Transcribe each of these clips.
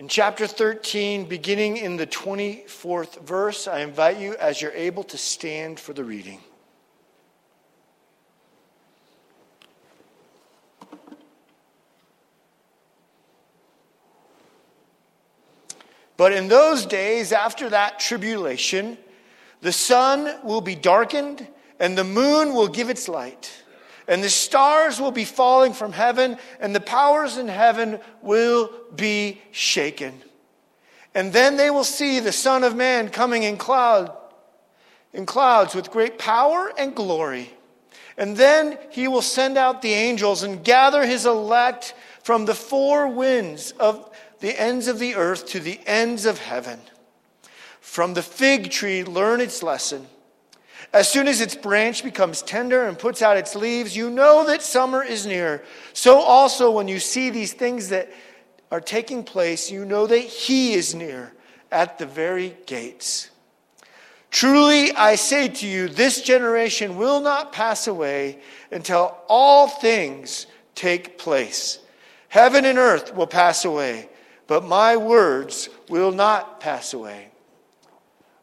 In chapter 13, beginning in the 24th verse, I invite you, as you're able, to stand for the reading. But in those days, after that tribulation, the sun will be darkened, and the moon will give its light, and the stars will be falling from heaven, and the powers in heaven will be shaken. And then they will see the Son of Man coming in cloud, in clouds with great power and glory. And then he will send out the angels and gather his elect from the four winds of the ends of the earth to the ends of heaven. From the fig tree, learn its lesson. As soon as its branch becomes tender and puts out its leaves, you know that summer is near. So also, when you see these things that are taking place, you know that He is near at the very gates. Truly, I say to you, this generation will not pass away until all things take place. Heaven and earth will pass away but my words will not pass away.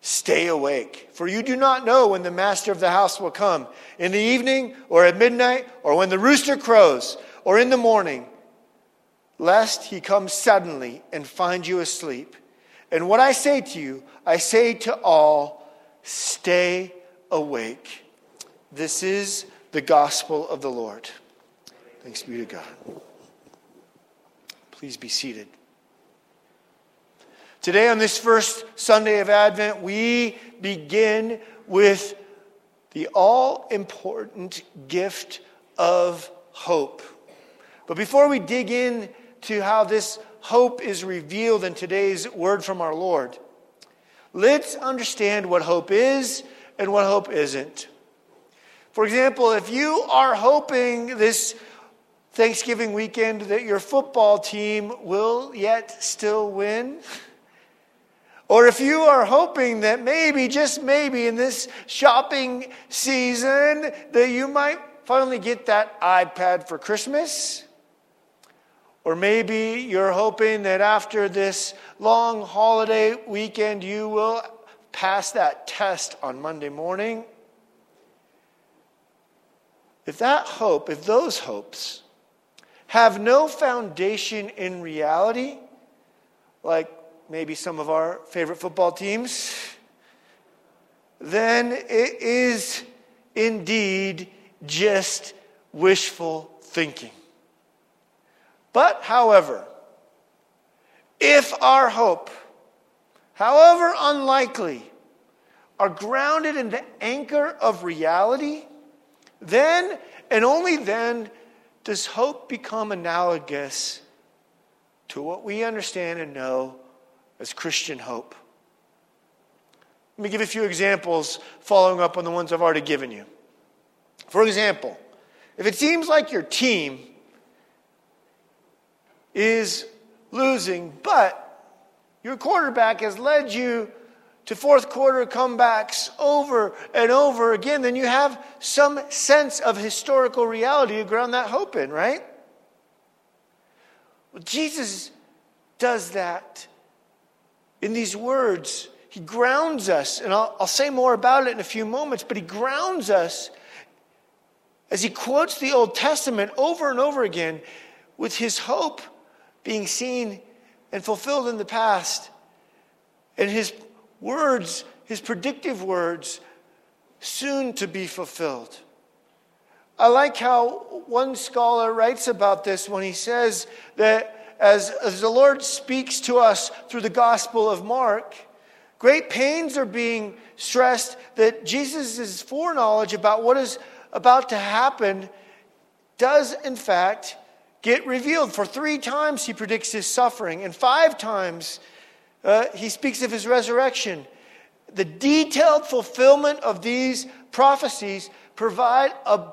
Stay awake, for you do not know when the master of the house will come in the evening, or at midnight, or when the rooster crows, or in the morning, lest he come suddenly and find you asleep. And what I say to you, I say to all stay awake. This is the gospel of the Lord. Thanks be to God. Please be seated. Today, on this first Sunday of Advent, we begin with the all important gift of hope. But before we dig in to how this hope is revealed in today's word from our Lord, let's understand what hope is and what hope isn't. For example, if you are hoping this Thanksgiving weekend that your football team will yet still win, or if you are hoping that maybe, just maybe in this shopping season, that you might finally get that iPad for Christmas. Or maybe you're hoping that after this long holiday weekend, you will pass that test on Monday morning. If that hope, if those hopes have no foundation in reality, like maybe some of our favorite football teams, then it is indeed just wishful thinking. But, however, if our hope, however unlikely, are grounded in the anchor of reality, then and only then does hope become analogous to what we understand and know as Christian hope. Let me give a few examples following up on the ones I've already given you. For example, if it seems like your team is losing, but your quarterback has led you to fourth quarter comebacks over and over again, then you have some sense of historical reality to ground that hope in, right? Well, Jesus does that in these words, he grounds us, and I'll, I'll, say more about it in a few moments, but he grounds us as he quotes the Old Testament over and over again with his hope being seen and fulfilled in the past, and his words, his predictive words, soon to be fulfilled. I like how one scholar writes about this when he says that as, as the Lord speaks to us through the Gospel of Mark, great pains are being stressed that Jesus' foreknowledge about what is about to happen does, in fact, get revealed. For three times he predicts his suffering, and five times uh, he speaks of his resurrection. the detailed fulfillment of these prophecies provide a,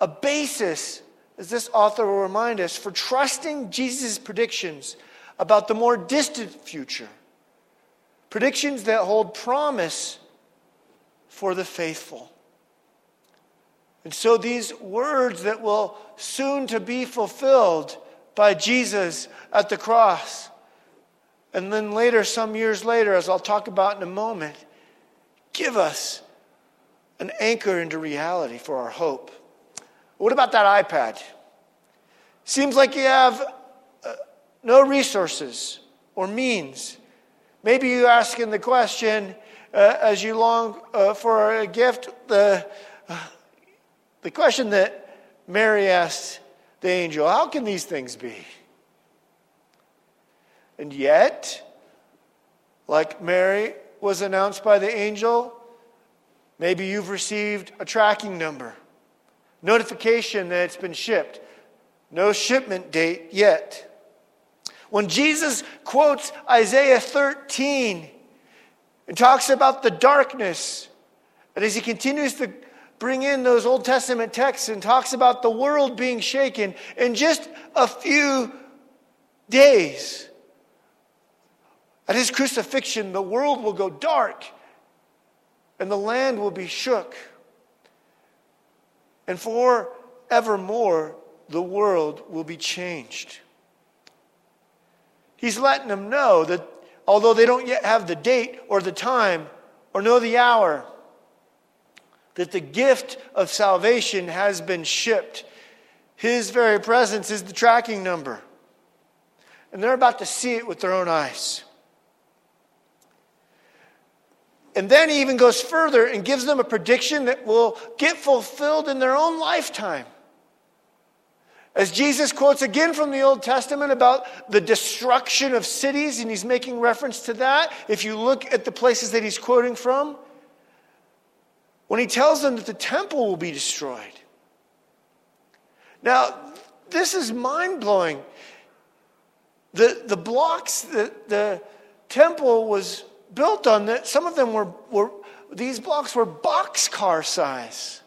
a basis, as this author will remind us, for trusting Jesus' predictions about the more distant future. Predictions that hold promise for the faithful. And so these words that will soon to be fulfilled by Jesus at the cross. And then later, some years later, as I'll talk about in a moment, give us an anchor into reality for our hope. What about that iPad? Seems like you have uh, no resources or means. Maybe you're asking the question uh, as you long uh, for a gift, the, uh, the question that Mary asked the angel how can these things be? And yet, like Mary was announced by the angel, maybe you've received a tracking number, notification that it's been shipped, no shipment date yet. When Jesus quotes Isaiah 13 and talks about the darkness, and as he continues to bring in those Old Testament texts and talks about the world being shaken in just a few days. At his crucifixion, the world will go dark and the land will be shook. And forevermore, the world will be changed. He's letting them know that although they don't yet have the date or the time or know the hour, that the gift of salvation has been shipped. His very presence is the tracking number. And they're about to see it with their own eyes. And then he even goes further and gives them a prediction that will get fulfilled in their own lifetime. As Jesus quotes again from the Old Testament about the destruction of cities, and he's making reference to that. If you look at the places that he's quoting from, when he tells them that the temple will be destroyed. Now, this is mind blowing. The, the blocks that the temple was built on, that some of them were, were these blocks were boxcar size.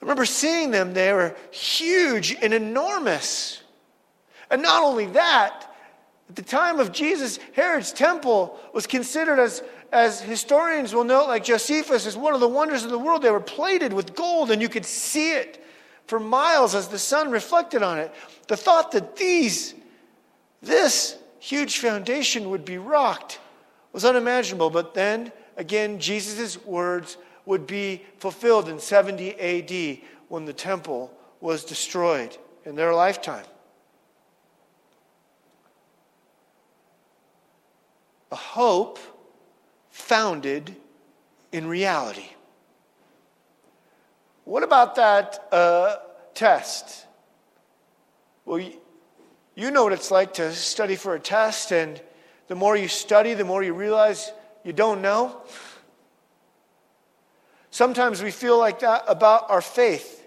I remember seeing them, they were huge and enormous. And not only that, at the time of Jesus, Herod's temple was considered as as historians will note, like Josephus, is one of the wonders of the world. They were plated with gold, and you could see it for miles as the sun reflected on it. The thought that these, this huge foundation would be rocked was unimaginable. But then again, Jesus' words would be fulfilled in 70 AD when the temple was destroyed in their lifetime. A hope founded in reality. What about that uh, test? Well, you know what it's like to study for a test, and the more you study, the more you realize you don't know. Sometimes we feel like that about our faith.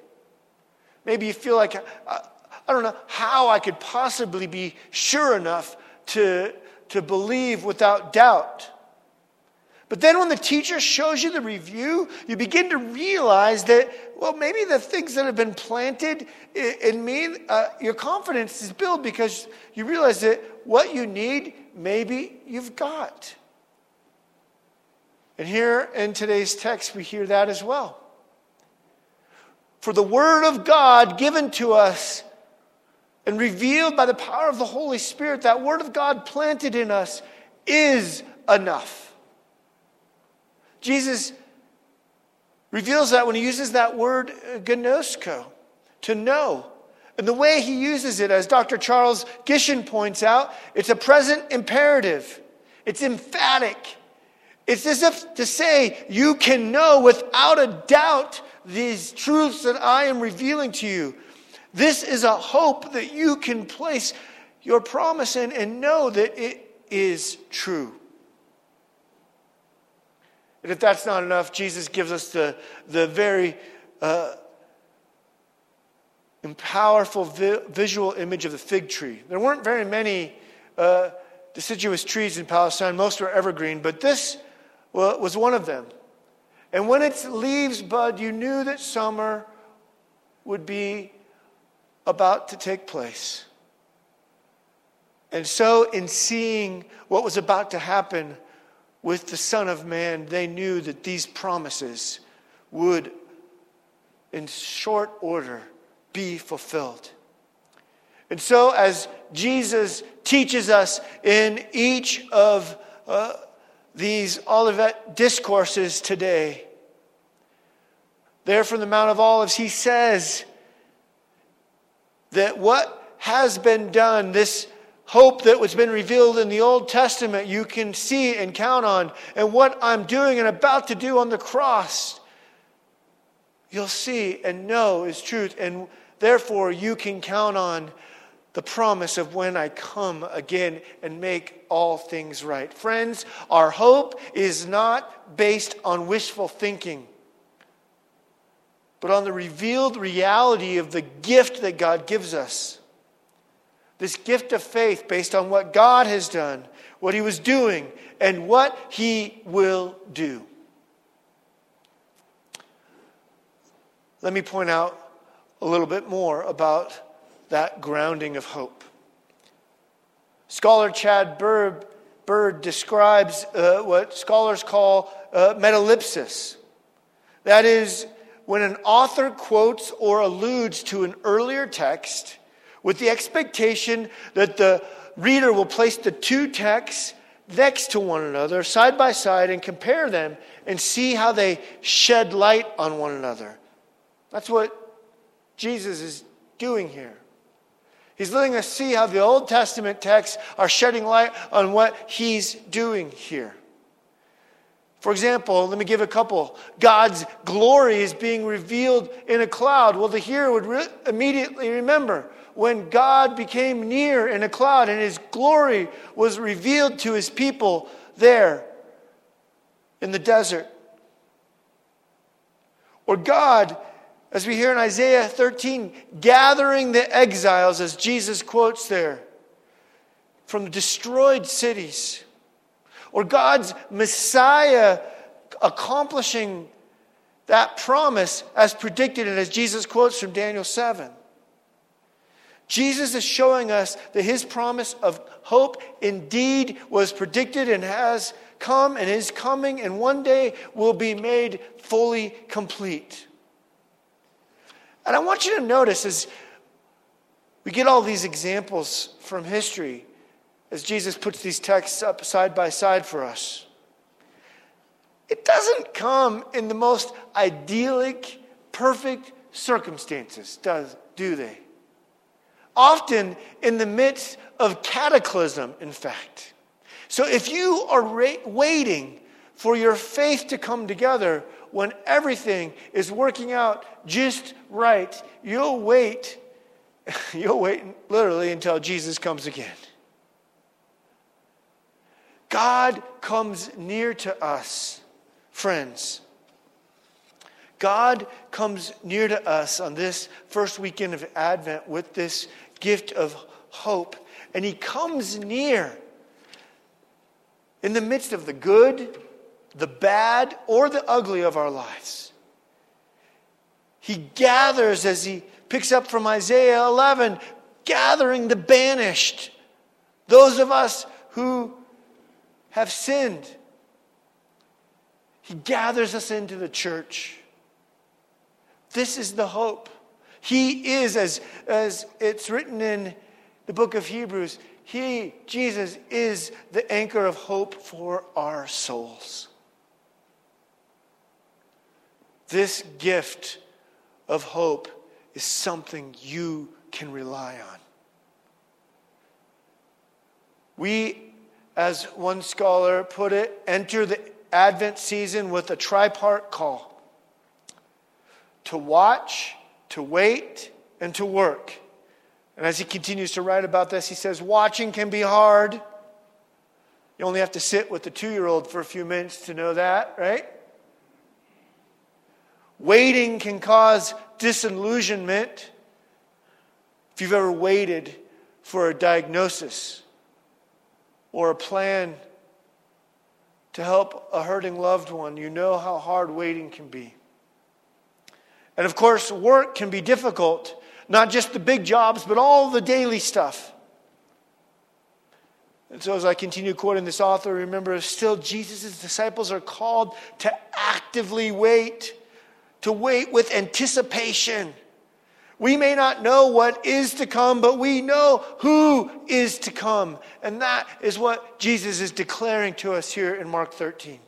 Maybe you feel like, I, don't know how I could possibly be sure enough to, to believe without doubt. But then when the teacher shows you the review, you begin to realize that, well, maybe the things that have been planted in me, uh, your confidence is built because you realize that what you need, maybe you've got. And here in today's text, we hear that as well. For the Word of God given to us and revealed by the power of the Holy Spirit, that Word of God planted in us is enough. Jesus reveals that when he uses that word uh, gnosko, to know. And the way he uses it, as Dr. Charles Gishen points out, it's a present imperative. It's emphatic. It's as if to say, you can know without a doubt these truths that I am revealing to you. This is a hope that you can place your promise in and know that it is true. And if that's not enough, Jesus gives us the, the very uh, powerful vi- visual image of the fig tree. There weren't very many uh, deciduous trees in Palestine. Most were evergreen, but this was one of them. And when its leaves bud, you knew that summer would be about to take place. And so, in seeing what was about to happen with the Son of Man, they knew that these promises would, in short order, be fulfilled. And so, as Jesus teaches us in each of uh, these Olivet discourses today, there from the Mount of Olives, he says that what has been done, this hope that was been revealed in the Old Testament, you can see and count on, and what I'm doing and about to do on the cross, you'll see and know is truth. And therefore, you can count on the promise of when I come again and make all things right. Friends, our hope is not based on wishful thinking, but on the revealed reality of the gift that God gives us. This gift of faith based on what God has done, what He was doing, and what He will do. Let me point out a little bit more about that grounding of hope. Scholar Chad Bird, Bird describes uh, what scholars call uh, metalepsis. That is, when an author quotes or alludes to an earlier text with the expectation that the reader will place the two texts next to one another, side by side, and compare them and see how they shed light on one another. That's what Jesus is doing here. He's letting us see how the Old Testament texts are shedding light on what he's doing here. For example, let me give a couple. God's glory is being revealed in a cloud. Well, the hearer would re- immediately remember when God became near in a cloud and his glory was revealed to his people there in the desert. Or God as we hear in Isaiah 13, gathering the exiles, as Jesus quotes there, from destroyed cities. Or God's Messiah accomplishing that promise as predicted and as Jesus quotes from Daniel 7. Jesus is showing us that his promise of hope indeed was predicted and has come and is coming and one day will be made fully complete. And I want you to notice as we get all these examples from history, as Jesus puts these texts up side by side for us, it doesn't come in the most idyllic, perfect circumstances, does, do they? Often in the midst of cataclysm, in fact. So if you are ra- waiting for your faith to come together, when everything is working out just right, you'll wait. You'll wait literally until Jesus comes again. God comes near to us, friends. God comes near to us on this first weekend of Advent with this gift of hope. And He comes near in the midst of the good the bad or the ugly of our lives. He gathers, as he picks up from Isaiah 11, gathering the banished, those of us who have sinned. He gathers us into the church. This is the hope. He is, as, as it's written in the book of Hebrews, He, Jesus, is the anchor of hope for our souls. This gift of hope is something you can rely on. We, as one scholar put it, enter the Advent season with a tripart call to watch, to wait, and to work. And as he continues to write about this, he says, Watching can be hard. You only have to sit with the two year old for a few minutes to know that, right? Waiting can cause disillusionment. If you've ever waited for a diagnosis, or a plan to help a hurting loved one, you know how hard waiting can be. And of course, work can be difficult, not just the big jobs, but all the daily stuff. And so, as I continue quoting this author, remember still Jesus' disciples are called to actively wait, to wait with anticipation. We may not know what is to come, but we know who is to come. And that is what Jesus is declaring to us here in Mark 13.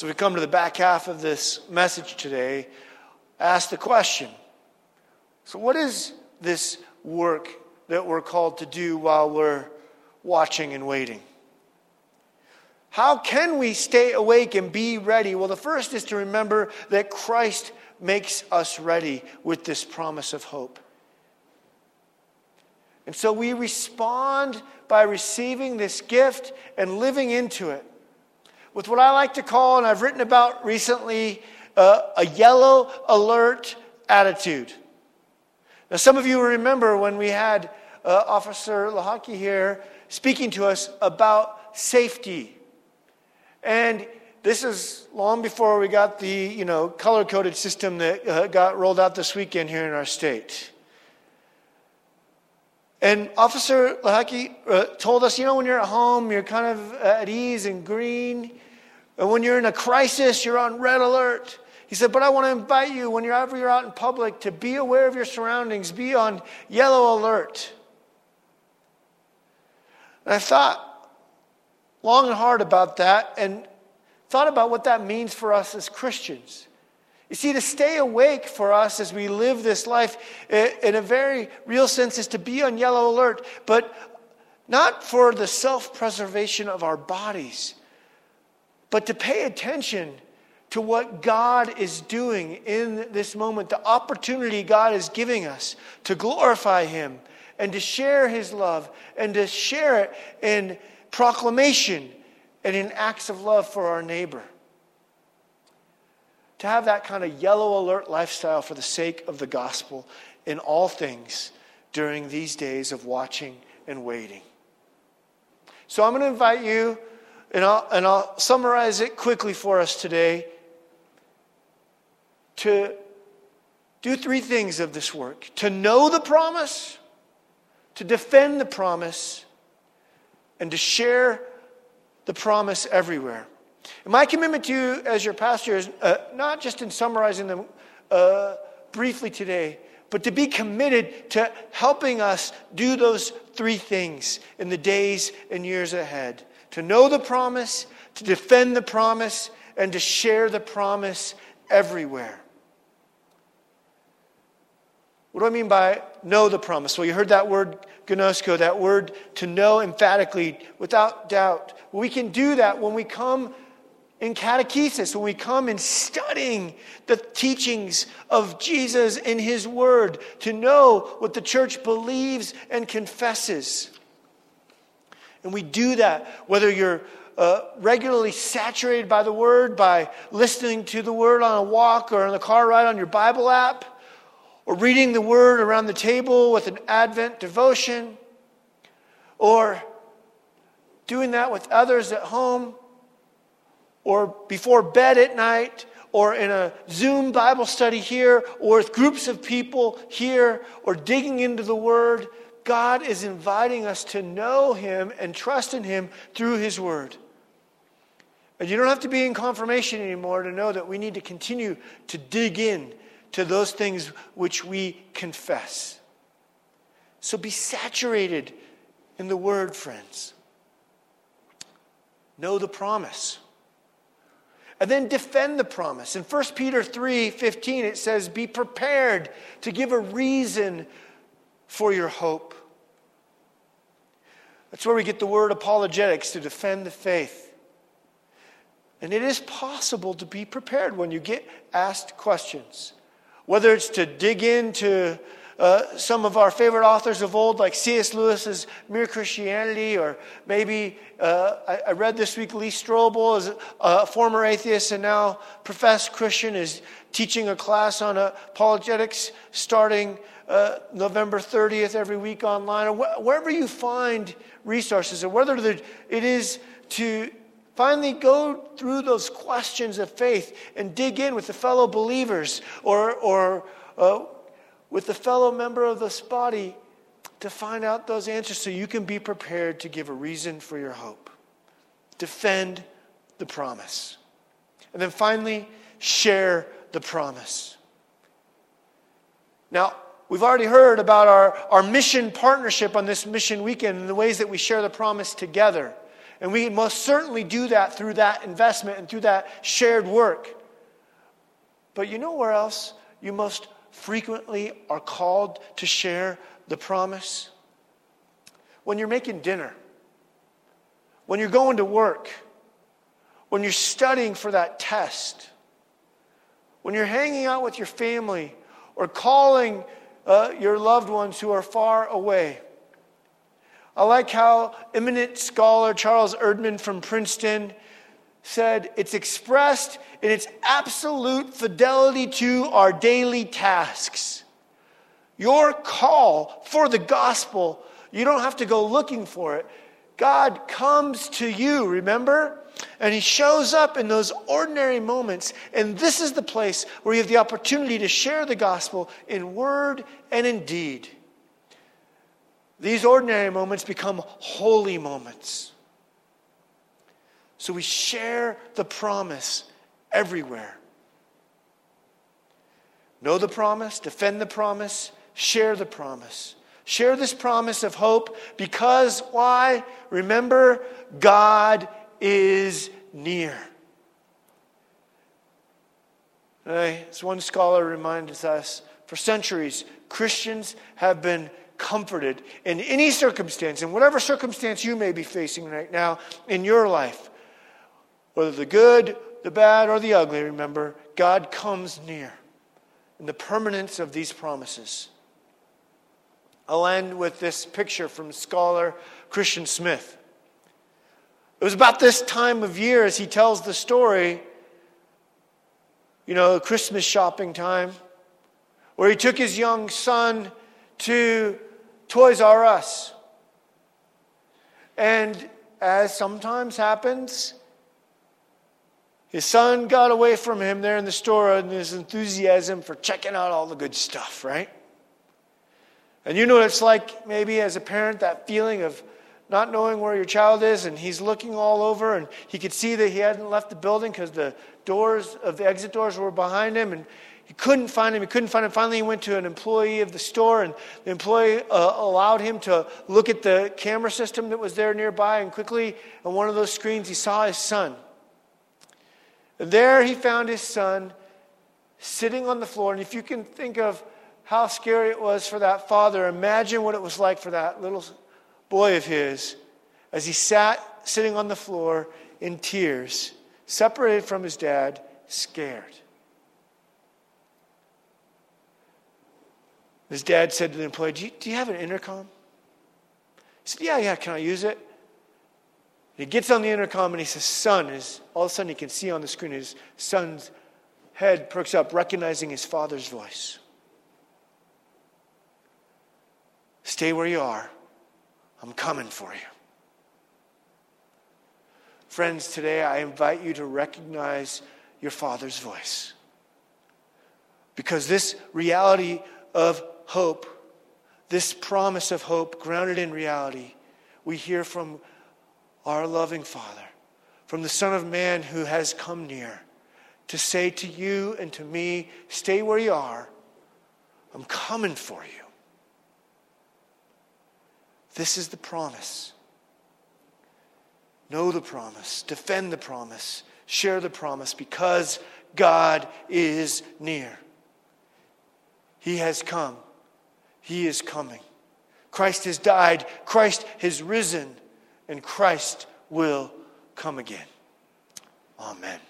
So we come to the back half of this message today. Ask the question So, what is this work that we're called to do while we're watching and waiting? How can we stay awake and be ready? Well, the first is to remember that Christ makes us ready with this promise of hope. And so we respond by receiving this gift and living into it with what I like to call, and I've written about recently, uh, a yellow alert attitude. Now, some of you remember when we had uh, Officer Lahaki here speaking to us about safety and this is long before we got the you know color coded system that uh, got rolled out this weekend here in our state. And Officer Lahaki uh, told us, you know, when you're at home, you're kind of at ease and green. And when you're in a crisis, you're on red alert. He said, but I want to invite you, whenever you're out in public, to be aware of your surroundings, be on yellow alert. And I thought, long and hard about that and thought about what that means for us as Christians. You see, to stay awake for us as we live this life eh, in a very real sense is to be on yellow alert, but not for the self preservation of our bodies, but to pay attention to what God is doing in this moment, the opportunity God is giving us to glorify Him and to share His love and to share it in proclamation and in acts of love for our neighbor. To have that kind of yellow alert lifestyle for the sake of the gospel in all things during these days of watching and waiting. So I'm going to invite you, and I'll, and I'll summarize it quickly for us today, to do three things of this work to know the promise, to defend the promise, and to share the promise everywhere. My commitment to you as your pastor is uh, not just in summarizing them uh, briefly today, but to be committed to helping us do those three things in the days and years ahead to know the promise, to defend the promise, and to share the promise everywhere. What do I mean by know the promise? Well, you heard that word gnosko, that word to know emphatically, without doubt. We can do that when we come in catechesis, when we come and studying the teachings of Jesus in His Word, to know what the church believes and confesses. And we do that whether you're uh, regularly saturated by the Word, by listening to the Word on a walk or on the car ride on your Bible app or reading the word around the table with an Advent devotion, or doing that with others at home, or before bed at night, or in a Zoom Bible study here, or with groups of people here, or digging into the Word, God is inviting us to know Him and trust in Him through His Word. And you don't have to be in confirmation anymore to know that we need to continue to dig in to those things which we confess. So be saturated in the word, friends. Know the promise. And then defend the promise. In 1 Peter 3 15, it says, Be prepared to give a reason for your hope. That's where we get the word apologetics to defend the faith. And it is possible to be prepared when you get asked questions whether it's to dig into uh, some of our favorite authors of old, like C.S. Lewis's Mere Christianity, or maybe uh, I, I, read this week Lee Strobel is a former atheist and now professed Christian is teaching a class on apologetics starting uh, November 30th every week online, or wh- wherever you find resources, or whether it is to finally go through those questions of faith and dig in with the fellow believers or, or uh, with a fellow member of this body to find out those answers so you can be prepared to give a reason for your hope. Defend the promise. And then finally, share the promise. Now, we've already heard about our, our mission partnership on this mission weekend and the ways that we share the promise together. And we most certainly do that through that investment and through that shared work. But you know where else you most frequently are called to share the promise? When you're making dinner, when you're going to work, when you're studying for that test, when you're hanging out with your family or calling uh, your loved ones who are far away. I like how eminent scholar Charles Erdman from Princeton said it's expressed in its absolute fidelity to our daily tasks. Your call for the gospel, you don't have to go looking for it. God comes to you, remember? And he shows up in those ordinary moments. And this is the place where you have the opportunity to share the gospel in word and in deed. These ordinary moments become holy moments. So we share the promise everywhere. Know the promise, defend the promise, share the promise. Share this promise of hope because why? Remember, God is near. As one scholar reminds us, for centuries, Christians have been comforted in any circumstance, in whatever circumstance you may be facing right now in your life, whether the good, the bad, or the ugly, remember, God comes near in the permanence of these promises. I'll end with this picture from scholar Christian Smith. It was about this time of year as he tells the story, you know, Christmas shopping time, where he took his young son to Toys R Us. And as sometimes happens, his son got away from him there in the store in his enthusiasm for checking out all the good stuff, right? And you know what it's like, maybe as a parent, that feeling of not knowing where your child is, and he's looking all over, and he could see that he hadn't left the building because the doors of the exit doors were behind him, and he couldn't find him. He couldn't find him. Finally, he went to an employee of the store, and the employee uh, allowed him to look at the camera system that was there nearby. And quickly, on one of those screens, he saw his son. There he found his son sitting on the floor. And if you can think of how scary it was for that father, imagine what it was like for that little boy of his as he sat sitting on the floor in tears, separated from his dad, scared. His dad said to the employee, Do you, do you have an intercom? He said, Yeah, yeah, can I use it? He gets on the intercom and he says, Son, all of a sudden he can see on the screen his son's head perks up, recognizing his father's voice. Stay where you are. I'm coming for you. Friends, today I invite you to recognize your Father's voice. Because this reality of hope, this promise of hope grounded in reality, we hear from our loving Father, from the Son of Man who has come near to say to you and to me, stay where you are. I'm coming for you. This is the promise. Know the promise, defend the promise, share the promise because God is near. He has come, He is coming. Christ has died, Christ has risen, and Christ will come again. Amen.